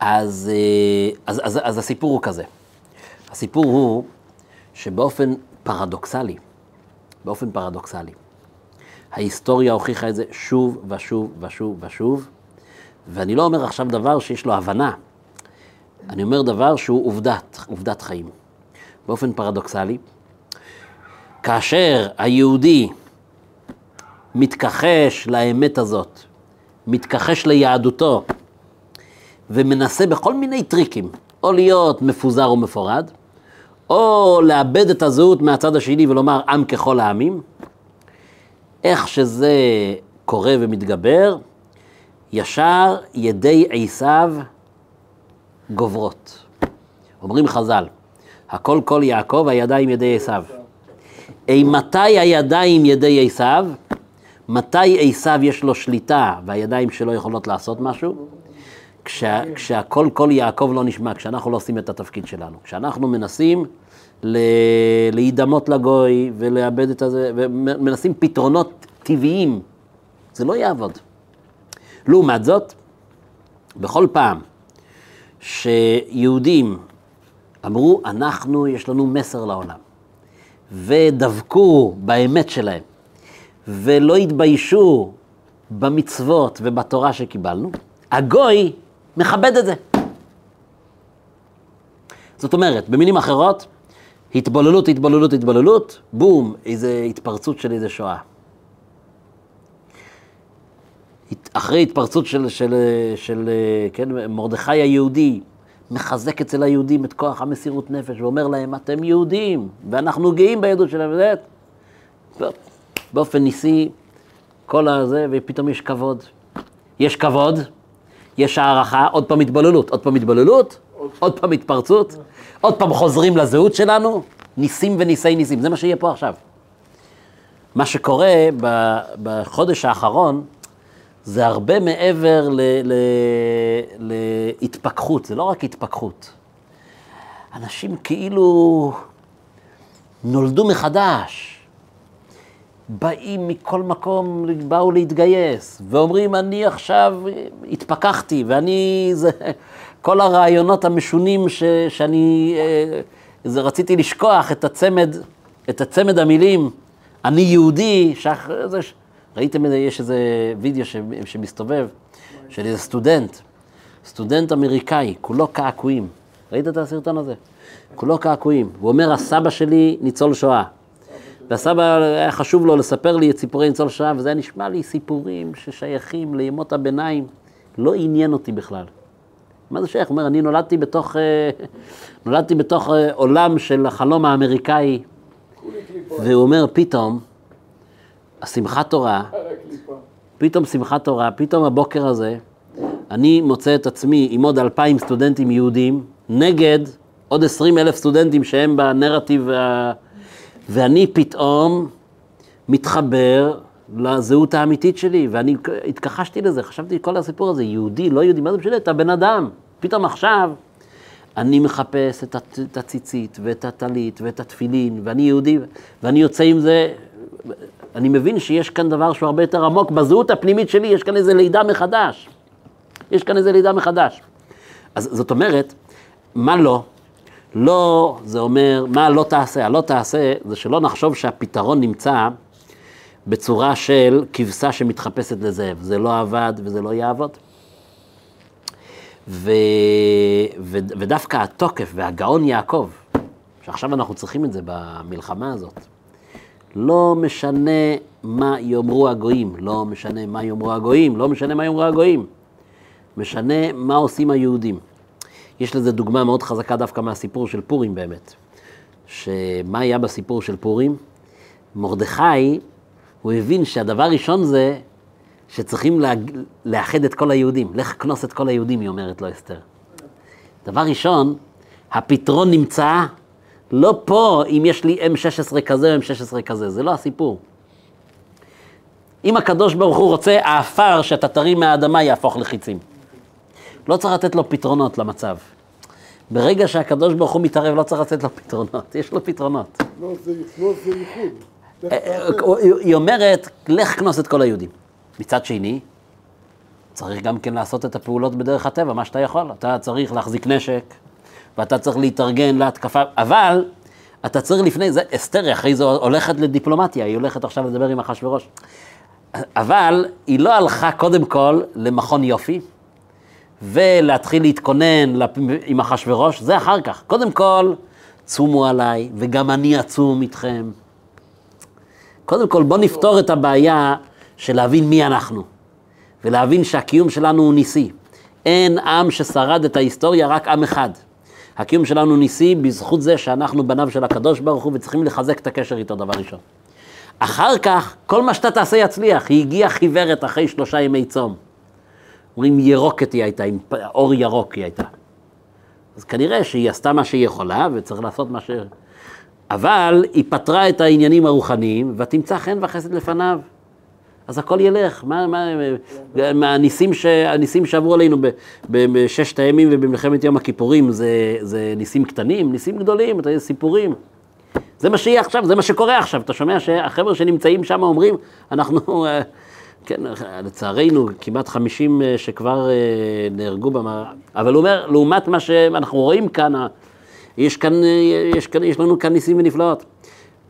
אז, אה, אז, אז, אז הסיפור הוא כזה. הסיפור הוא שבאופן פרדוקסלי, באופן פרדוקסלי, ההיסטוריה הוכיחה את זה שוב ושוב ושוב ושוב, ואני לא אומר עכשיו דבר שיש לו הבנה, אני אומר דבר שהוא עובדת, עובדת חיים. באופן פרדוקסלי, כאשר היהודי מתכחש לאמת הזאת, מתכחש ליהדותו, ומנסה בכל מיני טריקים, או להיות מפוזר או מפורד, או לאבד את הזהות מהצד השני ולומר עם ככל העמים, איך שזה קורה ומתגבר, ישר ידי עשיו גוברות. אומרים חז"ל, הכל כל יעקב, הידיים ידי עשיו. אימתי הידיים ידי עשיו? מתי עשיו יש לו שליטה והידיים שלו יכולות לעשות משהו? כשה, כשהכל כל יעקב לא נשמע, כשאנחנו לא עושים את התפקיד שלנו. כשאנחנו מנסים ל, להידמות לגוי ולאבד את הזה, ומנסים פתרונות טבעיים, זה לא יעבוד. לעומת זאת, בכל פעם שיהודים אמרו, אנחנו, יש לנו מסר לעולם, ודבקו באמת שלהם, ולא התביישו במצוות ובתורה שקיבלנו, הגוי מכבד את זה. זאת אומרת, במילים אחרות, התבוללות, התבוללות, התבוללות, בום, איזה התפרצות של איזה שואה. אחרי התפרצות של, של, של כן, מרדכי היהודי, מחזק אצל היהודים את כוח המסירות נפש ואומר להם, אתם יהודים, ואנחנו גאים ביהדות שלהם, וזה, באופן ניסי, כל הזה, ופתאום יש כבוד. יש כבוד, יש הערכה, עוד פעם התבוללות, עוד פעם התבוללות, עוד פעם התפרצות, עוד פעם חוזרים לזהות שלנו, ניסים וניסי ניסים, זה מה שיהיה פה עכשיו. מה שקורה בחודש האחרון, זה הרבה מעבר ל- ל- להתפכחות, זה לא רק התפכחות. אנשים כאילו נולדו מחדש. באים מכל מקום, באו להתגייס, ואומרים, אני עכשיו התפכחתי, ואני, זה, כל הרעיונות המשונים ש, שאני, אה, זה, רציתי לשכוח את הצמד, את הצמד המילים, אני יהודי, שח, זה, ראיתם, איזה- יש איזה וידאו שמסתובב, של איזה סטודנט, סטודנט אמריקאי, כולו קעקועים. ראית את הסרטון הזה? כולו קעקועים. הוא אומר, הסבא שלי ניצול שואה. והסבא היה חשוב לו לספר לי את סיפורי ניצול שואה, וזה היה נשמע לי סיפורים ששייכים לימות הביניים. לא עניין אותי בכלל. מה זה שייך? הוא אומר, אני נולדתי בתוך, אה, [LAUGHS] נולדתי בתוך אה, עולם של החלום האמריקאי, והוא אומר, פתאום, השמחת תורה, פתאום שמחת תורה, פתאום הבוקר הזה, אני מוצא את עצמי עם עוד אלפיים סטודנטים יהודים, נגד עוד עשרים אלף סטודנטים שהם בנרטיב, ה... ואני פתאום מתחבר לזהות האמיתית שלי, ואני התכחשתי לזה, חשבתי כל הסיפור הזה, יהודי, לא יהודי, מה זה משנה, אתה בן אדם. פתאום עכשיו אני מחפש את הת- את הציצית ואת הטלית ואת התפילין, ואני יהודי, ואני יוצא עם זה, אני מבין שיש כאן דבר שהוא הרבה יותר עמוק, בזהות הפנימית שלי יש כאן איזה לידה מחדש. יש כאן איזה לידה מחדש. אז זאת אומרת, מה לא? לא, זה אומר, מה לא תעשה? הלא תעשה, זה שלא נחשוב שהפתרון נמצא בצורה של כבשה שמתחפשת לזאב. זה לא עבד וזה לא יעבוד. ו... ו... ודווקא התוקף והגאון יעקב, שעכשיו אנחנו צריכים את זה במלחמה הזאת, לא משנה מה יאמרו הגויים, לא משנה מה יאמרו הגויים, לא משנה מה יאמרו הגויים, משנה מה עושים היהודים. יש לזה דוגמה מאוד חזקה דווקא מהסיפור של פורים באמת. שמה היה בסיפור של פורים? מרדכי, הוא הבין שהדבר הראשון זה שצריכים לה, לאחד את כל היהודים. לך כנוס את כל היהודים, היא אומרת לו אסתר. דבר ראשון, הפתרון נמצא לא פה אם יש לי M16 כזה או M16 כזה, זה לא הסיפור. אם הקדוש ברוך הוא רוצה, העפר שאתה תרים מהאדמה יהפוך לחיצים. לא צריך לתת לו פתרונות למצב. ברגע שהקדוש ברוך הוא מתערב, לא צריך לתת לו פתרונות, יש לו פתרונות. לא, זה לא, ייחוד. אה, תעשה. היא אומרת, לך כנוס את כל היהודים. מצד שני, צריך גם כן לעשות את הפעולות בדרך הטבע, מה שאתה יכול. אתה צריך להחזיק נשק, ואתה צריך להתארגן להתקפה, אבל אתה צריך לפני זה, אסתר אחרי זה הולכת לדיפלומטיה, היא הולכת עכשיו לדבר עם אחשוורוש. אבל היא לא הלכה קודם כל למכון יופי, ולהתחיל להתכונן עם אחשוורוש, זה אחר כך. קודם כל, צומו עליי, וגם אני אצום איתכם. קודם כל, בוא נפתור את הבעיה של להבין מי אנחנו, ולהבין שהקיום שלנו הוא ניסי. אין עם ששרד את ההיסטוריה, רק עם אחד. הקיום שלנו ניסי בזכות זה שאנחנו בניו של הקדוש ברוך הוא וצריכים לחזק את הקשר איתו, דבר ראשון. אחר כך, כל מה שאתה תעשה יצליח. היא הגיעה חיוורת אחרי שלושה ימי צום. אומרים ירוקת היא הייתה, עם אור ירוק היא הייתה. אז כנראה שהיא עשתה מה שהיא יכולה וצריך לעשות מה ש... אבל היא פתרה את העניינים הרוחניים ותמצא חן וחסד לפניו. אז הכל ילך. מה, מה, מה הניסים, ש, הניסים שעברו עלינו בששת הימים ובמלחמת יום הכיפורים זה, זה ניסים קטנים, ניסים גדולים, אתה יודע, סיפורים. זה מה שיהיה עכשיו, זה מה שקורה עכשיו. אתה שומע שהחבר'ה שנמצאים שם אומרים, אנחנו, אה, כן, לצערנו, כמעט 50 אה, שכבר אה, נהרגו במערב. אבל הוא אומר, לעומת מה שאנחנו רואים כאן, יש כאן, יש כאן, יש לנו כאן ניסים ונפלאות.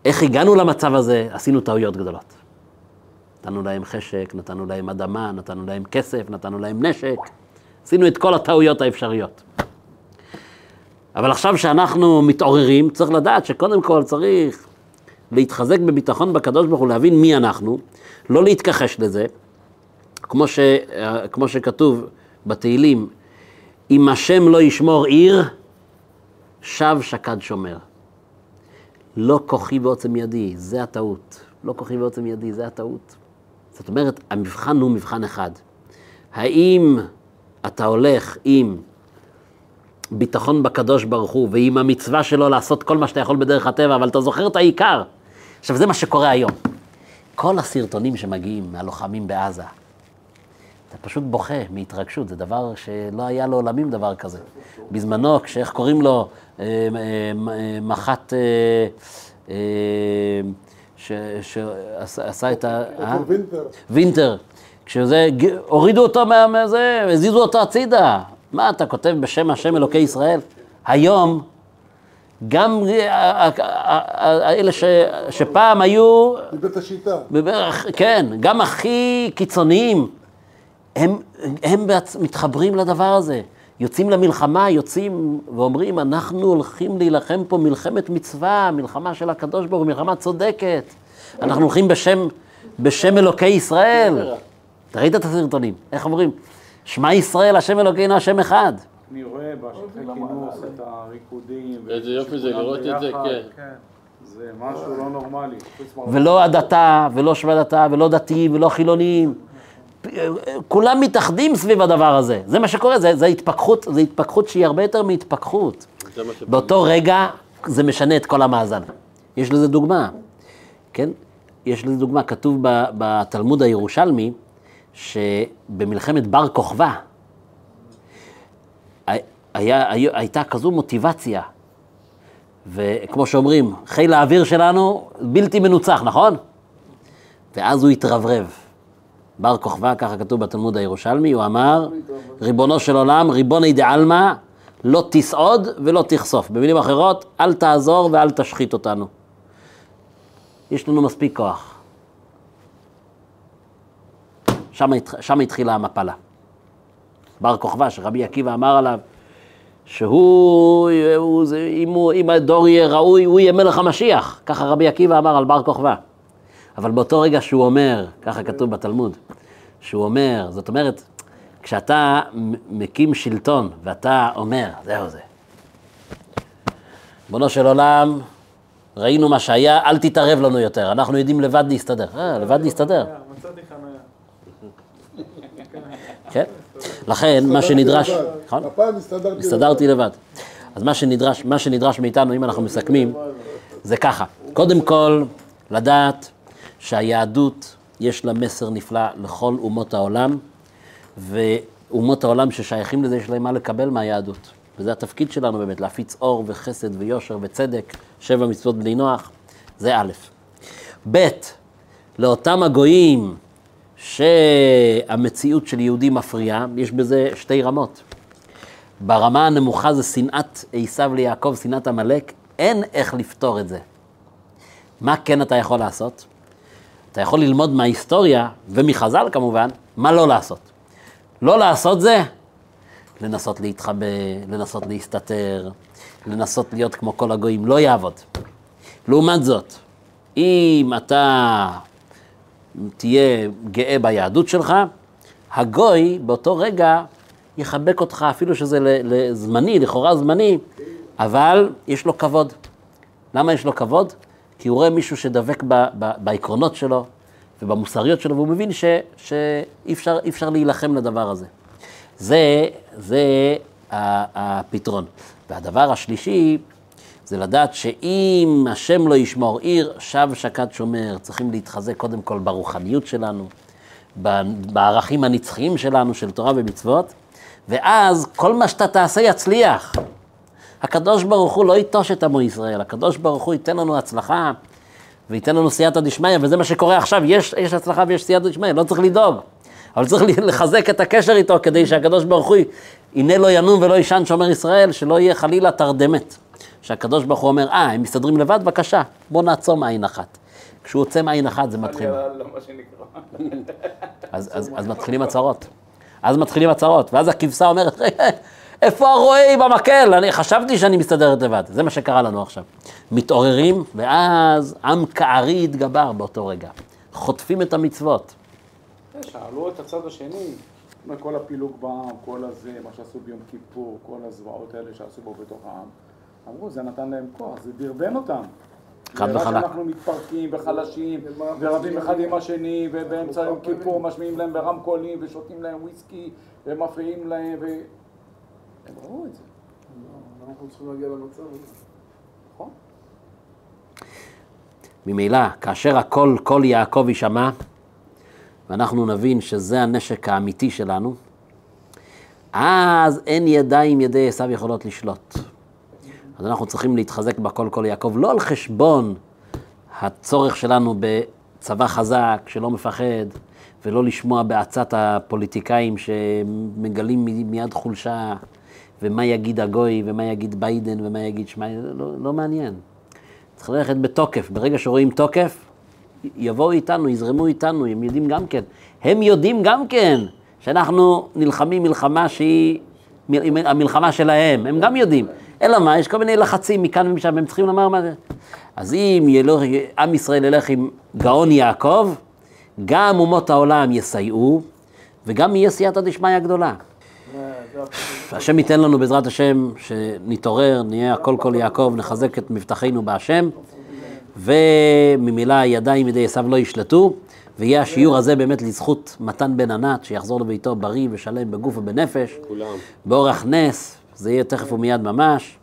איך הגענו למצב הזה? עשינו טעויות גדולות. נתנו להם חשק, נתנו להם אדמה, נתנו להם כסף, נתנו להם נשק. עשינו את כל הטעויות האפשריות. אבל עכשיו שאנחנו מתעוררים, צריך לדעת שקודם כל צריך להתחזק בביטחון בקדוש ברוך הוא, להבין מי אנחנו, לא להתכחש לזה, כמו, ש, אה, כמו שכתוב בתהילים, אם השם לא ישמור עיר, שב שקד שומר. לא כוחי ועוצם ידי, זה הטעות. לא כוחי ועוצם ידי, זה הטעות. זאת אומרת, המבחן הוא מבחן אחד. האם אתה הולך עם ביטחון בקדוש ברוך הוא, ועם המצווה שלו לעשות כל מה שאתה יכול בדרך הטבע, אבל אתה זוכר את העיקר. עכשיו, זה מה שקורה היום. כל הסרטונים שמגיעים מהלוחמים בעזה, אתה פשוט בוכה מהתרגשות, זה דבר שלא היה לעולמים דבר כזה. בזמנו, כשאיך קוראים לו, אה, אה, אה, מח"ט אה, אה, שעשה את ה... אה? וינטר. וינטר, כשזה, הורידו אותו מהזה, הזיזו אותו הצידה. מה אתה כותב בשם השם אלוקי ישראל? היום, גם אה, אה, אלה ש- שפעם היו, מבית השיטה. בבערך- כן, גם הכי קיצוניים, הם, הם בעצ... מתחברים לדבר הזה. יוצאים למלחמה, יוצאים ואומרים, אנחנו הולכים להילחם פה מלחמת מצווה, מלחמה של הקדוש ברוך הוא, מלחמה צודקת. אנחנו הולכים בשם, בשם אלוקי ישראל. אתה ראית את הסרטונים, איך אומרים? שמע ישראל, השם אלוקינו, השם אחד. אני רואה בשטחי כינוס את הריקודים. איזה יופי זה לראות את זה. כן. זה משהו לא נורמלי. ולא הדתה, ולא שבדתה, ולא דתיים, ולא חילונים. כולם מתאחדים סביב הדבר הזה. זה מה שקורה, זה, זה התפכחות, זה התפכחות שהיא הרבה יותר מהתפכחות. באותו רגע זה משנה את כל המאזן. יש לזה דוגמה, כן? יש לזה דוגמה, כתוב בתלמוד הירושלמי, שבמלחמת בר כוכבא, היה, היה, הייתה כזו מוטיבציה, וכמו שאומרים, חיל האוויר שלנו בלתי מנוצח, נכון? ואז הוא התרברב. בר כוכבא, ככה כתוב בתלמוד הירושלמי, הוא אמר, ריבונו של עולם, ריבוני דעלמא, לא תסעוד ולא תחשוף. במילים אחרות, אל תעזור ואל תשחית אותנו. יש לנו מספיק כוח. שם. שם התחילה המפלה. בר כוכבא, שרבי עקיבא אמר עליו, שהוא, הוא, אם, הוא, אם הדור יהיה ראוי, הוא יהיה מלך המשיח. ככה רבי עקיבא אמר על בר כוכבא. אבל באותו רגע שהוא אומר, ככה כתוב בתלמוד, שהוא אומר, זאת אומרת, כשאתה מקים שלטון ואתה אומר, זהו זה. ריבונו של עולם, ראינו מה שהיה, אל תתערב לנו יותר, אנחנו יודעים לבד להסתדר. אה, לבד להסתדר. כן? לכן, מה שנדרש. נכון? הפעם הסתדרתי לבד. הסתדרתי לבד. אז מה שנדרש, מה שנדרש מאיתנו, אם אנחנו מסכמים, זה ככה. קודם כל, לדעת שהיהדות, יש לה מסר נפלא לכל אומות העולם, ואומות העולם ששייכים לזה, יש להם מה לקבל מהיהדות. וזה התפקיד שלנו באמת, להפיץ אור וחסד ויושר וצדק, שבע מצוות בני נוח, זה א'. ב', לאותם הגויים שהמציאות של יהודים מפריעה, יש בזה שתי רמות. ברמה הנמוכה זה שנאת עשיו ליעקב, שנאת עמלק, אין איך לפתור את זה. מה כן אתה יכול לעשות? אתה יכול ללמוד מההיסטוריה, ומחז"ל כמובן, מה לא לעשות. לא לעשות זה לנסות להתחבא, לנסות להסתתר, לנסות להיות כמו כל הגויים, לא יעבוד. לעומת זאת, אם אתה תהיה גאה ביהדות שלך, הגוי באותו רגע יחבק אותך, אפילו שזה לזמני, לכאורה זמני, אבל יש לו כבוד. למה יש לו כבוד? כי הוא רואה מישהו שדבק ב- ב- בעקרונות שלו ובמוסריות שלו, והוא מבין ש- שאי אפשר, אפשר להילחם לדבר הזה. זה, זה הפתרון. והדבר השלישי, זה לדעת שאם השם לא ישמור עיר, שב שקד שומר. צריכים להתחזק קודם כל ברוחניות שלנו, בערכים הנצחיים שלנו של תורה ומצוות, ואז כל מה שאתה תעשה יצליח. הקדוש ברוך הוא לא ייטוש את עמו ישראל, הקדוש ברוך הוא ייתן לנו הצלחה וייתן לנו סייעתא דשמיא, וזה מה שקורה עכשיו, יש, יש הצלחה ויש סייעתא דשמיא, לא צריך לדאוג. אבל צריך לחזק את הקשר איתו כדי שהקדוש ברוך הוא, הנה לא ינום ולא יישן שומר ישראל, שלא יהיה חלילה תרדמת. שהקדוש ברוך הוא אומר, אה, הם מסתדרים לבד? בבקשה, בוא נעצום עין אחת. כשהוא עוצם עין אחת זה מתחיל. לא. אז, מתחילים הצהרות. אז מתחילים הצהרות, ואז הכבשה אומרת, "רגע, איפה הרועי במקל? אני חשבתי שאני מסתדרת לבד. זה מה שקרה לנו עכשיו. מתעוררים, ואז עם כארי התגבר באותו רגע. חוטפים את המצוות. שאלו את הצד השני, כל הפילוג בעם, כל הזה, מה שעשו ביום כיפור, כל הזוועות האלה שעשו בו בתוך העם. אמרו, זה נתן להם כוח, זה דרבן אותם. חד נראה וחלק. שאנחנו מתפרקים וחלשים, ורבים אחד עם השני, ובאמצע יום כיפור משמיעים להם ברמקולים, ושותים להם וויסקי, ומפריעים להם, ו... הם ראו את זה, אנחנו צריכים להגיע למצב הזה. נכון? ממילא, כאשר הקול, קול יעקב יישמע, ואנחנו נבין שזה הנשק האמיתי שלנו, אז אין ידיים ידי עשיו יכולות לשלוט. אז אנחנו צריכים להתחזק בקול קול יעקב, לא על חשבון הצורך שלנו בצבא חזק, שלא מפחד, ולא לשמוע בעצת הפוליטיקאים שמגלים מיד חולשה, ומה יגיד הגוי, ומה יגיד ביידן, ומה יגיד שמע, לא, לא מעניין. צריך ללכת בתוקף. ברגע שרואים תוקף, יבואו איתנו, יזרמו איתנו, הם יודעים גם כן. הם יודעים גם כן שאנחנו נלחמים מלחמה שהיא המלחמה שלהם, הם גם יודעים. אלא מה, יש כל מיני לחצים מכאן ומשם, הם צריכים לומר מה זה. אז אם ילוך, עם ישראל ילך עם גאון יעקב, גם אומות העולם יסייעו, וגם יהיה סייעתא דשמיא גדולה. אה, זה הפילוג. השם ייתן לנו בעזרת השם, שנתעורר, נהיה הכל כל יעקב, נחזק את מבטחנו בהשם, וממילא הידיים ידי עשיו לא ישלטו, ויהיה השיעור הזה באמת לזכות מתן בן ענת, שיחזור לביתו בריא ושלם בגוף ובנפש, כולם. באורח נס, זה יהיה תכף ומיד ממש,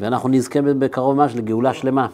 ואנחנו נזכה בקרוב ממש לגאולה שלמה.